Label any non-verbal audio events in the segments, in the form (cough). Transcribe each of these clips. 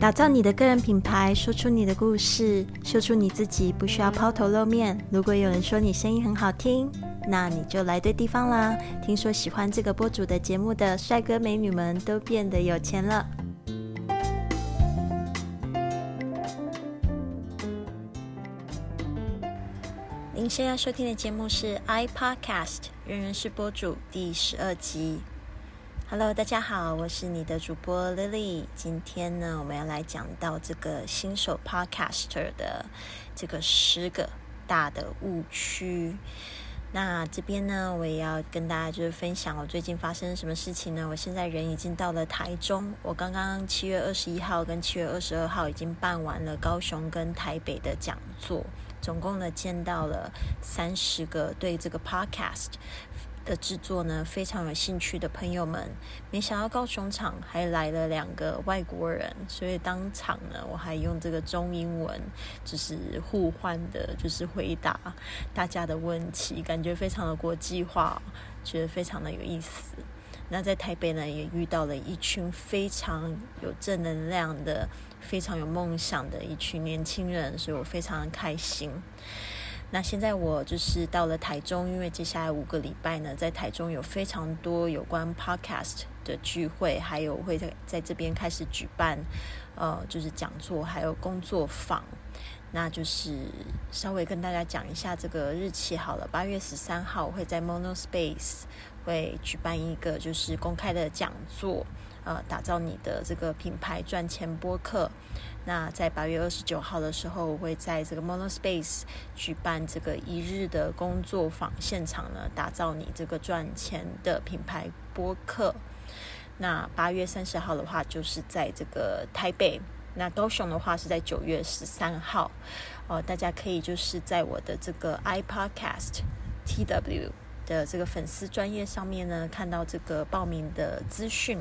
打造你的个人品牌，说出你的故事，秀出你自己，不需要抛头露面。如果有人说你声音很好听，那你就来对地方啦。听说喜欢这个播主的节目的帅哥美女们都变得有钱了。您现在收听的节目是 iPodcast，人人是播主第十二集。Hello，大家好，我是你的主播 Lily。今天呢，我们要来讲到这个新手 Podcaster 的这个十个大的误区。那这边呢，我也要跟大家就是分享我最近发生什么事情呢？我现在人已经到了台中，我刚刚七月二十一号跟七月二十二号已经办完了高雄跟台北的讲座，总共呢见到了三十个对这个 Podcast。的制作呢，非常有兴趣的朋友们，没想到高雄场还来了两个外国人，所以当场呢，我还用这个中英文，就是互换的，就是回答大家的问题，感觉非常的国际化，觉得非常的有意思。那在台北呢，也遇到了一群非常有正能量的、非常有梦想的一群年轻人，所以我非常的开心。那现在我就是到了台中，因为接下来五个礼拜呢，在台中有非常多有关 podcast 的聚会，还有会在在这边开始举办，呃，就是讲座，还有工作坊。那就是稍微跟大家讲一下这个日期好了，八月十三号会在 Monospace 会举办一个就是公开的讲座。呃，打造你的这个品牌赚钱播客。那在八月二十九号的时候，我会在这个 Monospace 举办这个一日的工作坊现场呢，打造你这个赚钱的品牌播客。那八月三十号的话，就是在这个台北。那高雄的话是在九月十三号。哦，大家可以就是在我的这个 iPodcast TW 的这个粉丝专业上面呢，看到这个报名的资讯。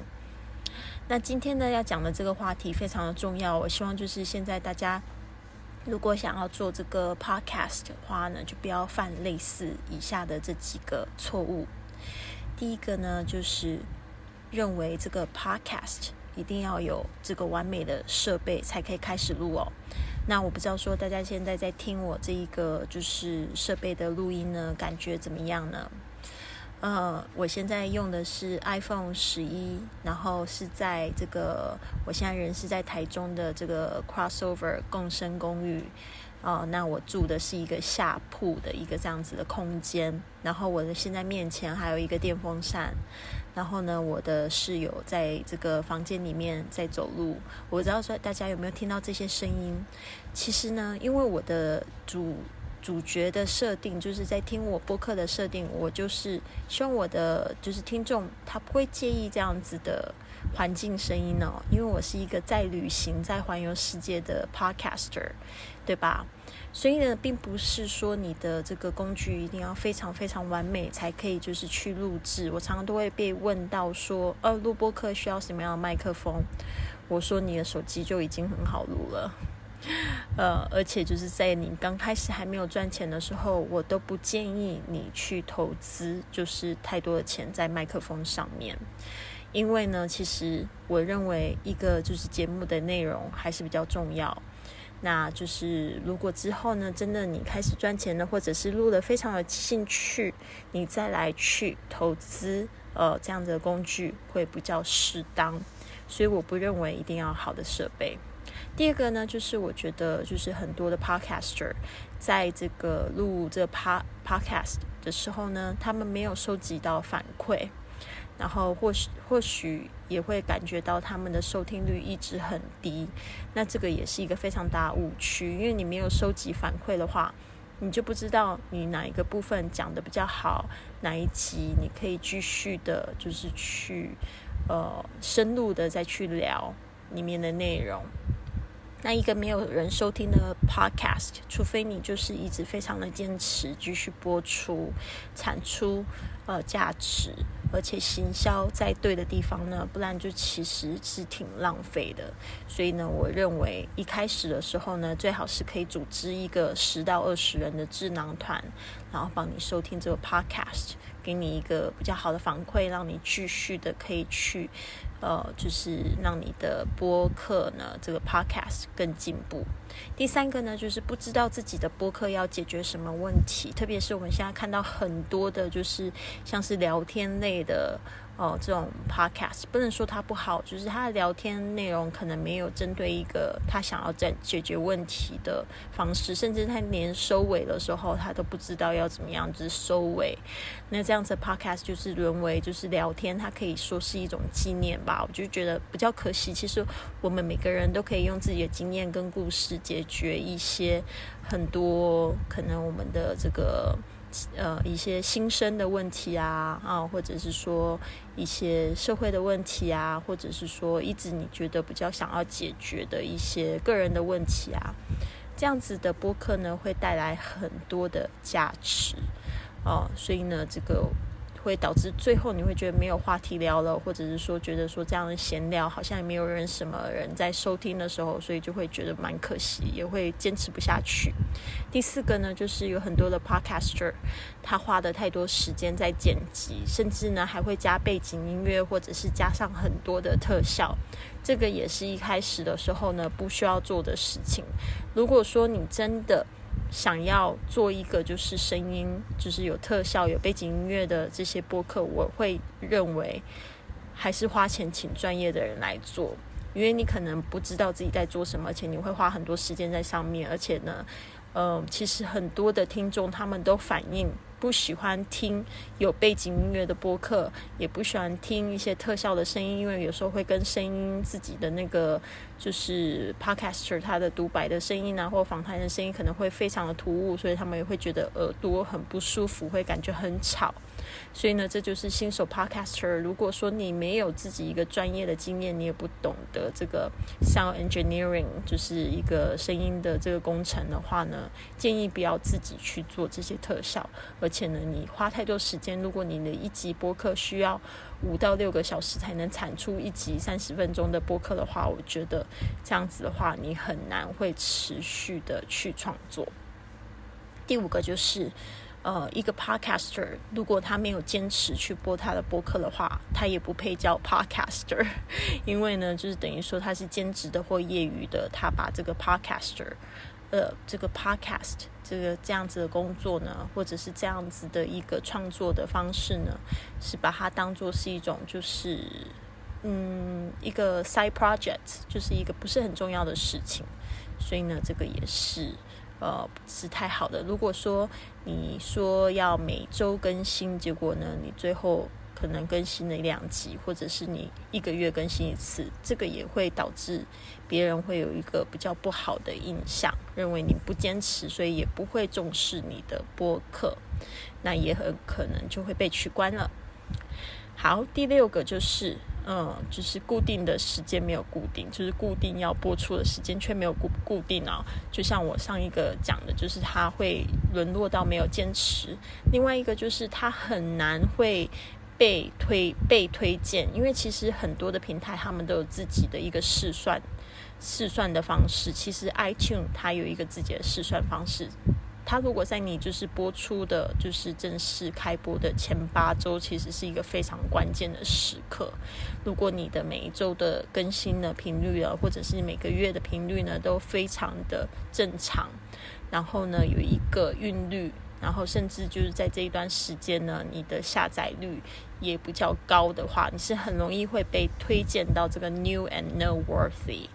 那今天呢要讲的这个话题非常的重要，我希望就是现在大家如果想要做这个 podcast 的话呢，就不要犯类似以下的这几个错误。第一个呢，就是认为这个 podcast 一定要有这个完美的设备才可以开始录哦。那我不知道说大家现在在听我这一个就是设备的录音呢，感觉怎么样呢？呃，我现在用的是 iPhone 十一，然后是在这个我现在人是在台中的这个 Crossover 共生公寓，哦，那我住的是一个下铺的一个这样子的空间，然后我的现在面前还有一个电风扇，然后呢，我的室友在这个房间里面在走路，我不知道说大家有没有听到这些声音？其实呢，因为我的主。主角的设定就是在听我播客的设定，我就是希望我的就是听众他不会介意这样子的环境声音哦，因为我是一个在旅行、在环游世界的 podcaster，对吧？所以呢，并不是说你的这个工具一定要非常非常完美才可以就是去录制。我常常都会被问到说，呃，录播客需要什么样的麦克风？我说你的手机就已经很好录了。(laughs) 呃，而且就是在你刚开始还没有赚钱的时候，我都不建议你去投资，就是太多的钱在麦克风上面，因为呢，其实我认为一个就是节目的内容还是比较重要。那就是如果之后呢，真的你开始赚钱了，或者是录的非常有兴趣，你再来去投资，呃，这样的工具会比较适当。所以我不认为一定要好的设备。第二个呢，就是我觉得，就是很多的 podcaster 在这个录这 pod podcast 的时候呢，他们没有收集到反馈，然后或许或许也会感觉到他们的收听率一直很低。那这个也是一个非常大误区，因为你没有收集反馈的话，你就不知道你哪一个部分讲的比较好，哪一集你可以继续的，就是去呃深入的再去聊里面的内容。那一个没有人收听的 podcast，除非你就是一直非常的坚持继续播出，产出呃价值，而且行销在对的地方呢，不然就其实是挺浪费的。所以呢，我认为一开始的时候呢，最好是可以组织一个十到二十人的智囊团，然后帮你收听这个 podcast，给你一个比较好的反馈，让你继续的可以去呃，就是让你的播客呢，这个 podcast 更进步。第三个呢，就是不知道自己的播客要解决什么问题，特别是我们现在看到很多的，就是像是聊天类的。哦，这种 podcast 不能说它不好，就是它的聊天内容可能没有针对一个他想要在解决问题的方式，甚至他连收尾的时候他都不知道要怎么样，就是收尾。那这样子 podcast 就是沦为就是聊天，它可以说是一种纪念吧。我就觉得比较可惜。其实我们每个人都可以用自己的经验跟故事解决一些很多可能我们的这个。呃，一些新生的问题啊，啊，或者是说一些社会的问题啊，或者是说一直你觉得比较想要解决的一些个人的问题啊，这样子的播客呢，会带来很多的价值哦，所以呢，这个。会导致最后你会觉得没有话题聊了，或者是说觉得说这样的闲聊好像也没有人什么人在收听的时候，所以就会觉得蛮可惜，也会坚持不下去。第四个呢，就是有很多的 podcaster，他花的太多时间在剪辑，甚至呢还会加背景音乐，或者是加上很多的特效，这个也是一开始的时候呢不需要做的事情。如果说你真的想要做一个就是声音，就是有特效、有背景音乐的这些播客，我会认为还是花钱请专业的人来做，因为你可能不知道自己在做什么，而且你会花很多时间在上面，而且呢，嗯，其实很多的听众他们都反映。不喜欢听有背景音乐的播客，也不喜欢听一些特效的声音，因为有时候会跟声音自己的那个就是 podcaster 他的独白的声音啊，或访谈的声音可能会非常的突兀，所以他们也会觉得耳朵很不舒服，会感觉很吵。所以呢，这就是新手 podcaster。如果说你没有自己一个专业的经验，你也不懂得这个 sound engineering，就是一个声音的这个工程的话呢，建议不要自己去做这些特效。而且呢，你花太多时间，如果你的一集播客需要五到六个小时才能产出一集三十分钟的播客的话，我觉得这样子的话，你很难会持续的去创作。第五个就是。呃，一个 podcaster 如果他没有坚持去播他的播客的话，他也不配叫 podcaster，(laughs) 因为呢，就是等于说他是兼职的或业余的，他把这个 podcaster，呃，这个 podcast 这个这样子的工作呢，或者是这样子的一个创作的方式呢，是把它当做是一种就是嗯一个 side project，就是一个不是很重要的事情，所以呢，这个也是。呃，不是太好的。如果说你说要每周更新，结果呢，你最后可能更新了一两集，或者是你一个月更新一次，这个也会导致别人会有一个比较不好的印象，认为你不坚持，所以也不会重视你的播客，那也很可能就会被取关了。好，第六个就是。嗯，就是固定的时间没有固定，就是固定要播出的时间却没有固固定啊。就像我上一个讲的，就是他会沦落到没有坚持。另外一个就是他很难会被推被推荐，因为其实很多的平台他们都有自己的一个试算试算的方式。其实 iTunes 它有一个自己的试算方式。它如果在你就是播出的，就是正式开播的前八周，其实是一个非常关键的时刻。如果你的每一周的更新的频率啊，或者是每个月的频率呢，都非常的正常，然后呢有一个韵律，然后甚至就是在这一段时间呢，你的下载率也比较高的话，你是很容易会被推荐到这个 new and noteworthy。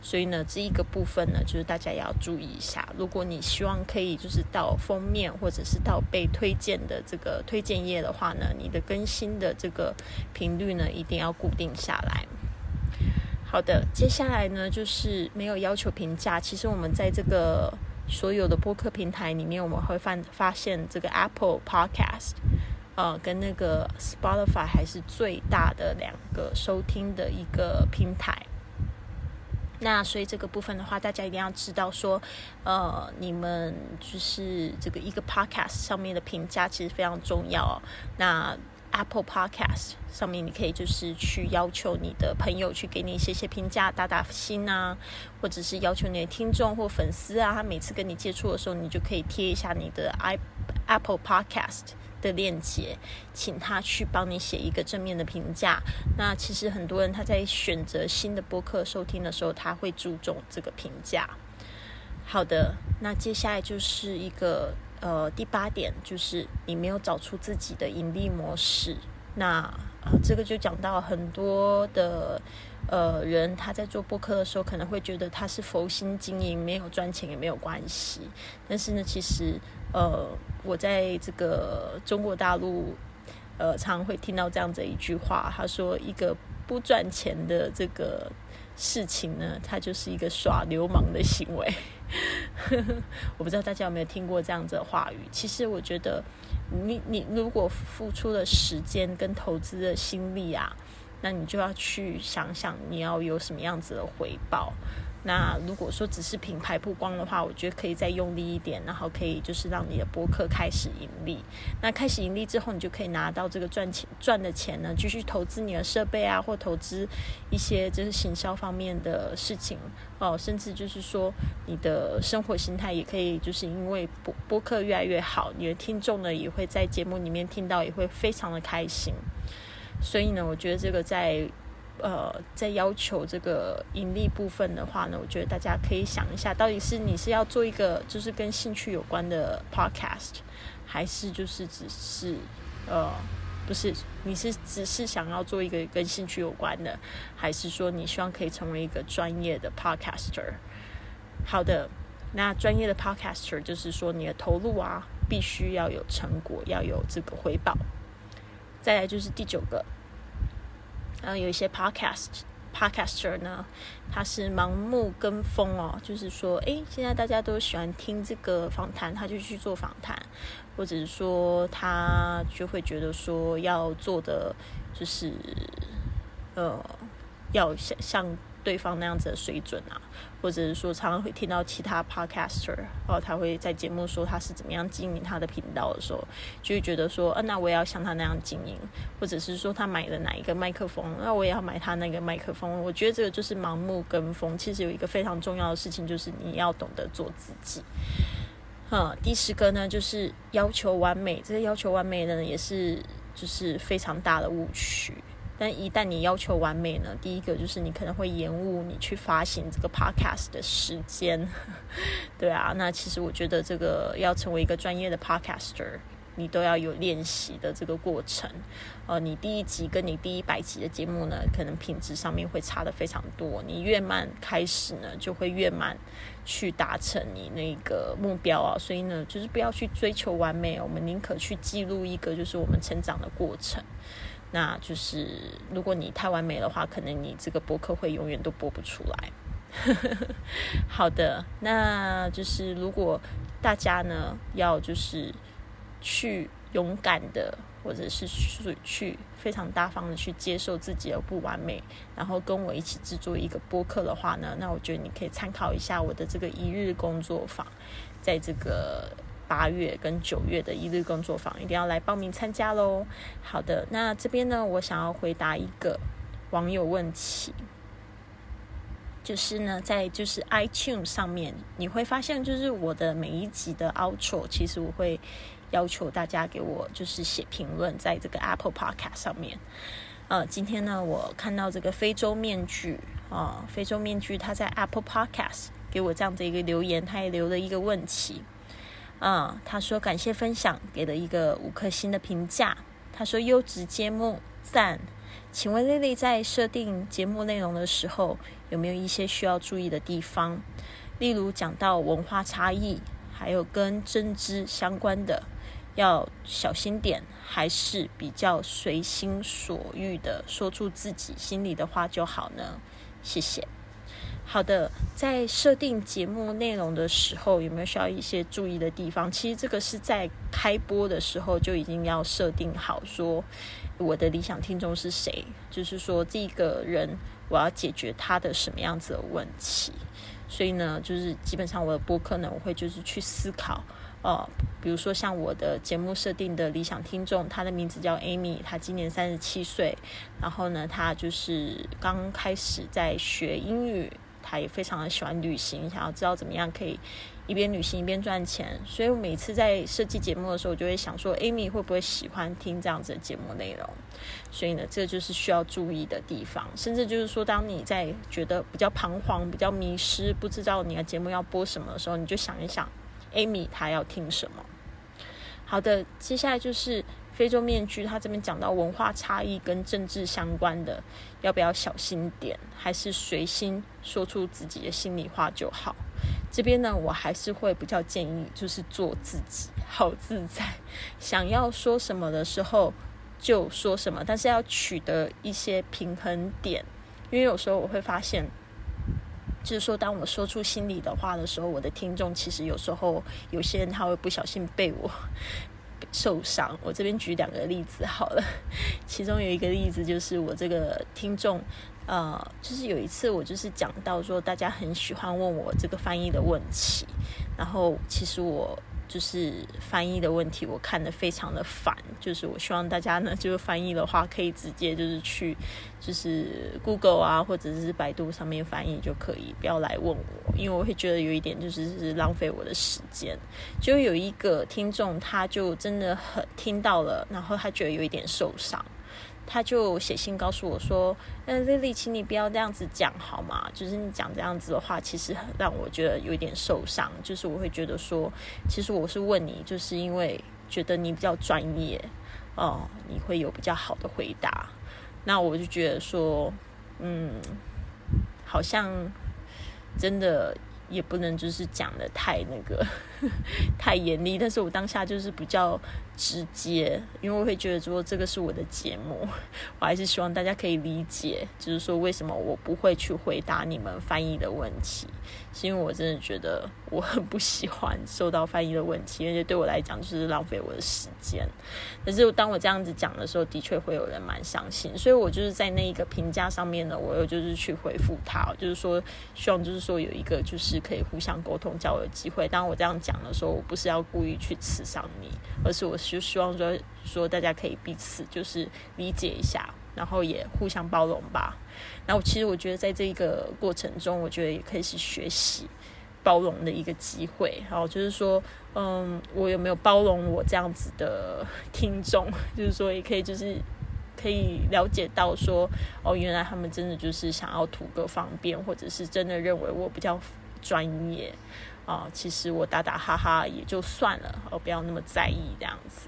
所以呢，这一个部分呢，就是大家也要注意一下。如果你希望可以就是到封面或者是到被推荐的这个推荐页的话呢，你的更新的这个频率呢，一定要固定下来。好的，接下来呢，就是没有要求评价。其实我们在这个所有的播客平台里面，我们会发发现这个 Apple Podcast，呃，跟那个 Spotify 还是最大的两个收听的一个平台。那所以这个部分的话，大家一定要知道说，呃，你们就是这个一个 podcast 上面的评价其实非常重要。那 Apple Podcast 上面，你可以就是去要求你的朋友去给你一些些评价，打打心啊，或者是要求你的听众或粉丝啊，他每次跟你接触的时候，你就可以贴一下你的 i Apple Podcast 的链接，请他去帮你写一个正面的评价。那其实很多人他在选择新的播客收听的时候，他会注重这个评价。好的，那接下来就是一个呃第八点，就是你没有找出自己的盈利模式。那呃这个就讲到很多的。呃，人他在做播客的时候，可能会觉得他是佛心经营，没有赚钱也没有关系。但是呢，其实呃，我在这个中国大陆，呃，常会听到这样子一句话，他说：“一个不赚钱的这个事情呢，它就是一个耍流氓的行为。(laughs) ”我不知道大家有没有听过这样子的话语。其实我觉得，你你如果付出了时间跟投资的心力啊。那你就要去想想你要有什么样子的回报。那如果说只是品牌曝光的话，我觉得可以再用力一点，然后可以就是让你的博客开始盈利。那开始盈利之后，你就可以拿到这个赚钱赚的钱呢，继续投资你的设备啊，或投资一些就是行销方面的事情哦，甚至就是说你的生活心态也可以，就是因为播播客越来越好，你的听众呢也会在节目里面听到，也会非常的开心。所以呢，我觉得这个在呃在要求这个盈利部分的话呢，我觉得大家可以想一下，到底是你是要做一个就是跟兴趣有关的 podcast，还是就是只是呃不是你是只是想要做一个跟兴趣有关的，还是说你希望可以成为一个专业的 podcaster？好的，那专业的 podcaster 就是说你的投入啊，必须要有成果，要有这个回报。再来就是第九个，然后有一些 podcast podcaster 呢，他是盲目跟风哦，就是说，诶，现在大家都喜欢听这个访谈，他就去做访谈，或者是说他就会觉得说要做的就是，呃，要像像。对方那样子的水准啊，或者是说常常会听到其他 podcaster 哦，他会在节目说他是怎么样经营他的频道的时候，就会觉得说，呃，那我也要像他那样经营，或者是说他买了哪一个麦克风，那我也要买他那个麦克风。我觉得这个就是盲目跟风。其实有一个非常重要的事情，就是你要懂得做自己。嗯，第十个呢，就是要求完美。这个要求完美呢，也是就是非常大的误区。但一旦你要求完美呢，第一个就是你可能会延误你去发行这个 podcast 的时间，(laughs) 对啊。那其实我觉得这个要成为一个专业的 podcaster，你都要有练习的这个过程。呃，你第一集跟你第一百集的节目呢，可能品质上面会差的非常多。你越慢开始呢，就会越慢去达成你那个目标啊。所以呢，就是不要去追求完美，我们宁可去记录一个就是我们成长的过程。那就是如果你太完美的话，可能你这个播客会永远都播不出来。(laughs) 好的，那就是如果大家呢要就是去勇敢的，或者是去去非常大方的去接受自己的不完美，然后跟我一起制作一个播客的话呢，那我觉得你可以参考一下我的这个一日工作坊，在这个。八月跟九月的一日工作坊，一定要来报名参加喽！好的，那这边呢，我想要回答一个网友问题，就是呢，在就是 iTunes 上面，你会发现，就是我的每一集的 outro，其实我会要求大家给我就是写评论，在这个 Apple Podcast 上面。呃，今天呢，我看到这个非洲面具啊，非洲面具，他在 Apple Podcast 给我这样的一个留言，他也留了一个问题。嗯，他说感谢分享，给了一个五颗星的评价。他说优质节目赞。请问丽丽在设定节目内容的时候，有没有一些需要注意的地方？例如讲到文化差异，还有跟针织相关的，要小心点，还是比较随心所欲的说出自己心里的话就好呢？谢谢。好的，在设定节目内容的时候，有没有需要一些注意的地方？其实这个是在开播的时候就已经要设定好，说我的理想听众是谁，就是说这个人我要解决他的什么样子的问题。所以呢，就是基本上我的播客呢，我会就是去思考，呃，比如说像我的节目设定的理想听众，他的名字叫 Amy，他今年三十七岁，然后呢，他就是刚开始在学英语。他也非常的喜欢旅行，想要知道怎么样可以一边旅行一边赚钱。所以我每次在设计节目的时候，我就会想说，Amy 会不会喜欢听这样子的节目内容？所以呢，这就是需要注意的地方。甚至就是说，当你在觉得比较彷徨、比较迷失、不知道你的节目要播什么的时候，你就想一想，Amy 她要听什么。好的，接下来就是非洲面具，他这边讲到文化差异跟政治相关的，要不要小心点，还是随心说出自己的心里话就好？这边呢，我还是会比较建议，就是做自己，好自在，想要说什么的时候就说什么，但是要取得一些平衡点，因为有时候我会发现。就是说，当我说出心里的话的时候，我的听众其实有时候有些人他会不小心被我受伤。我这边举两个例子好了，(laughs) 其中有一个例子就是我这个听众，呃，就是有一次我就是讲到说，大家很喜欢问我这个翻译的问题，然后其实我。就是翻译的问题，我看的非常的烦。就是我希望大家呢，就是翻译的话，可以直接就是去，就是 Google 啊，或者是百度上面翻译就可以，不要来问我，因为我会觉得有一点就是是浪费我的时间。就有一个听众，他就真的很听到了，然后他觉得有一点受伤。他就写信告诉我说：“嗯丽丽请你不要这样子讲好吗？就是你讲这样子的话，其实让我觉得有一点受伤。就是我会觉得说，其实我是问你，就是因为觉得你比较专业，哦，你会有比较好的回答。那我就觉得说，嗯，好像真的。”也不能就是讲的太那个 (laughs) 太严厉，但是我当下就是比较直接，因为我会觉得说这个是我的节目，(laughs) 我还是希望大家可以理解，就是说为什么我不会去回答你们翻译的问题，是因为我真的觉得我很不喜欢收到翻译的问题，而且对我来讲就是浪费我的时间。可是当我这样子讲的时候，的确会有人蛮伤心，所以我就是在那一个评价上面呢，我又就是去回复他，就是说希望就是说有一个就是。可以互相沟通、交流的机会。当我这样讲的时候，我不是要故意去刺伤你，而是我是希望说说大家可以彼此就是理解一下，然后也互相包容吧。然后其实我觉得在这个过程中，我觉得也可以是学习包容的一个机会。然后就是说，嗯，我有没有包容我这样子的听众？(laughs) 就是说，也可以就是可以了解到说，哦，原来他们真的就是想要图个方便，或者是真的认为我比较。专业啊，其实我打打哈哈也就算了，我不要那么在意这样子。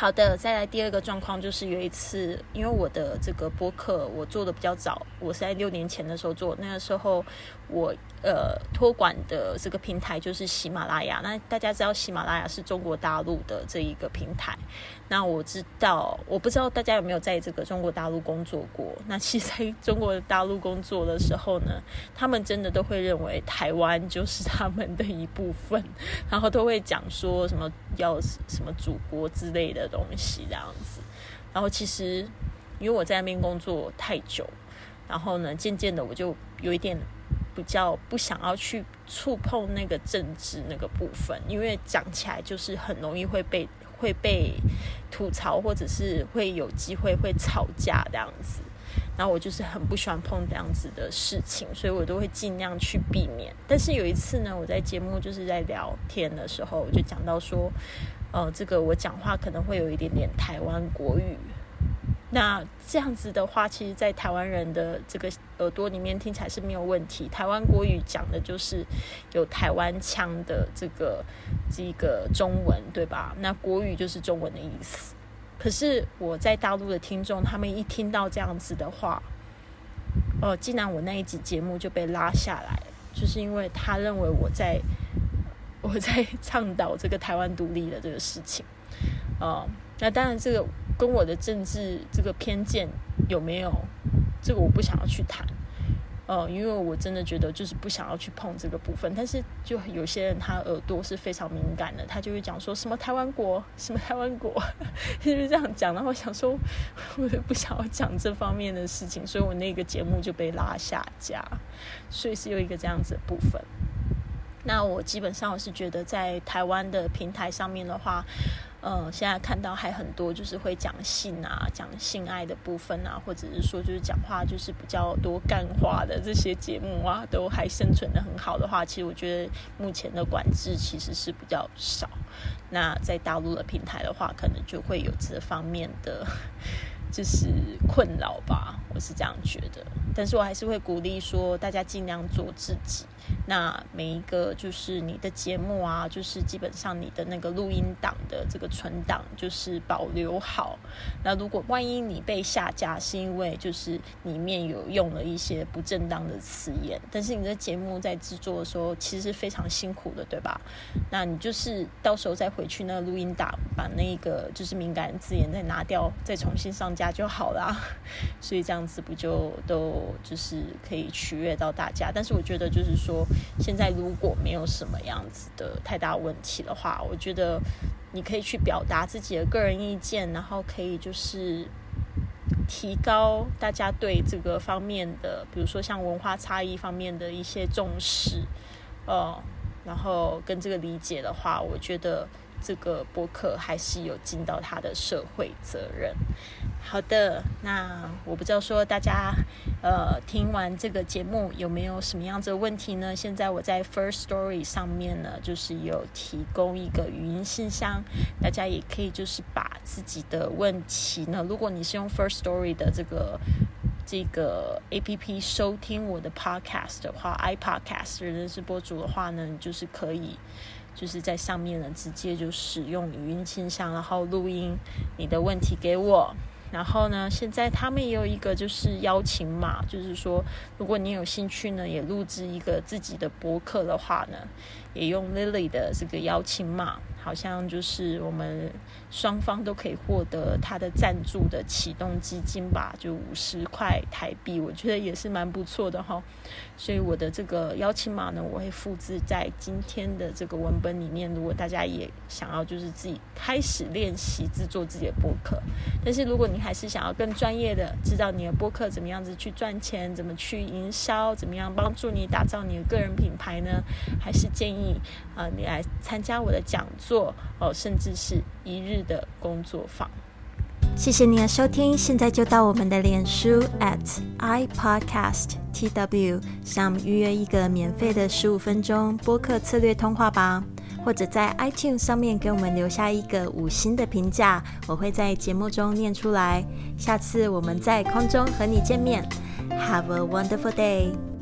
好的，再来第二个状况就是有一次，因为我的这个播客我做的比较早，我是在六年前的时候做，那个时候我。呃，托管的这个平台就是喜马拉雅。那大家知道喜马拉雅是中国大陆的这一个平台。那我知道，我不知道大家有没有在这个中国大陆工作过。那其实在中国大陆工作的时候呢，他们真的都会认为台湾就是他们的一部分，然后都会讲说什么要什么祖国之类的东西这样子。然后其实因为我在那边工作太久，然后呢，渐渐的我就有一点。比较不想要去触碰那个政治那个部分，因为讲起来就是很容易会被会被吐槽，或者是会有机会会吵架这样子。然后我就是很不喜欢碰这样子的事情，所以我都会尽量去避免。但是有一次呢，我在节目就是在聊天的时候，我就讲到说，呃，这个我讲话可能会有一点点台湾国语。那这样子的话，其实，在台湾人的这个耳朵里面听起来是没有问题。台湾国语讲的就是有台湾腔的这个这个中文，对吧？那国语就是中文的意思。可是我在大陆的听众，他们一听到这样子的话，哦，竟然我那一集节目就被拉下来，就是因为他认为我在我在倡导这个台湾独立的这个事情，(laughs) 哦，那当然这个。跟我的政治这个偏见有没有？这个我不想要去谈，呃，因为我真的觉得就是不想要去碰这个部分。但是就有些人他耳朵是非常敏感的，他就会讲说什么台湾国，(laughs) 什么台湾国，(laughs) 就是这样讲。然后想说，我也不想要讲这方面的事情，所以我那个节目就被拉下架。所以是有一个这样子的部分。那我基本上我是觉得在台湾的平台上面的话。呃，现在看到还很多，就是会讲性啊，讲性爱的部分啊，或者是说就是讲话就是比较多干话的这些节目啊，都还生存的很好的话，其实我觉得目前的管制其实是比较少。那在大陆的平台的话，可能就会有这方面的。就是困扰吧，我是这样觉得。但是我还是会鼓励说，大家尽量做自己。那每一个就是你的节目啊，就是基本上你的那个录音档的这个存档，就是保留好。那如果万一你被下架，是因为就是里面有用了一些不正当的词眼，但是你的节目在制作的时候其实是非常辛苦的，对吧？那你就是到时候再回去那个录音档，把那个就是敏感字眼再拿掉，再重新上。家就好啦，(laughs) 所以这样子不就都就是可以取悦到大家。但是我觉得就是说，现在如果没有什么样子的太大问题的话，我觉得你可以去表达自己的个人意见，然后可以就是提高大家对这个方面的，比如说像文化差异方面的一些重视，呃，然后跟这个理解的话，我觉得。这个播客还是有尽到他的社会责任。好的，那我不知道说大家呃听完这个节目有没有什么样子的问题呢？现在我在 First Story 上面呢，就是有提供一个语音信箱，大家也可以就是把自己的问题呢，如果你是用 First Story 的这个这个 A P P 收听我的 Podcast 的话，iPodcast 人是播主的话呢，就是可以。就是在上面呢，直接就使用语音信箱，然后录音你的问题给我。然后呢，现在他们也有一个就是邀请码，就是说，如果你有兴趣呢，也录制一个自己的博客的话呢，也用 Lily 的这个邀请码。好像就是我们双方都可以获得他的赞助的启动基金吧，就五十块台币，我觉得也是蛮不错的哈。所以我的这个邀请码呢，我会复制在今天的这个文本里面。如果大家也想要就是自己开始练习制作自己的播客，但是如果你还是想要更专业的知道你的播客怎么样子去赚钱，怎么去营销，怎么样帮助你打造你的个人品牌呢？还是建议啊你来参加我的讲座。哦，甚至是一日的工作坊。谢谢你的收听，现在就到我们的脸书 at i podcast tw 上预约一个免费的十五分钟播客策略通话吧，或者在 iTunes 上面给我们留下一个五星的评价，我会在节目中念出来。下次我们在空中和你见面，Have a wonderful day。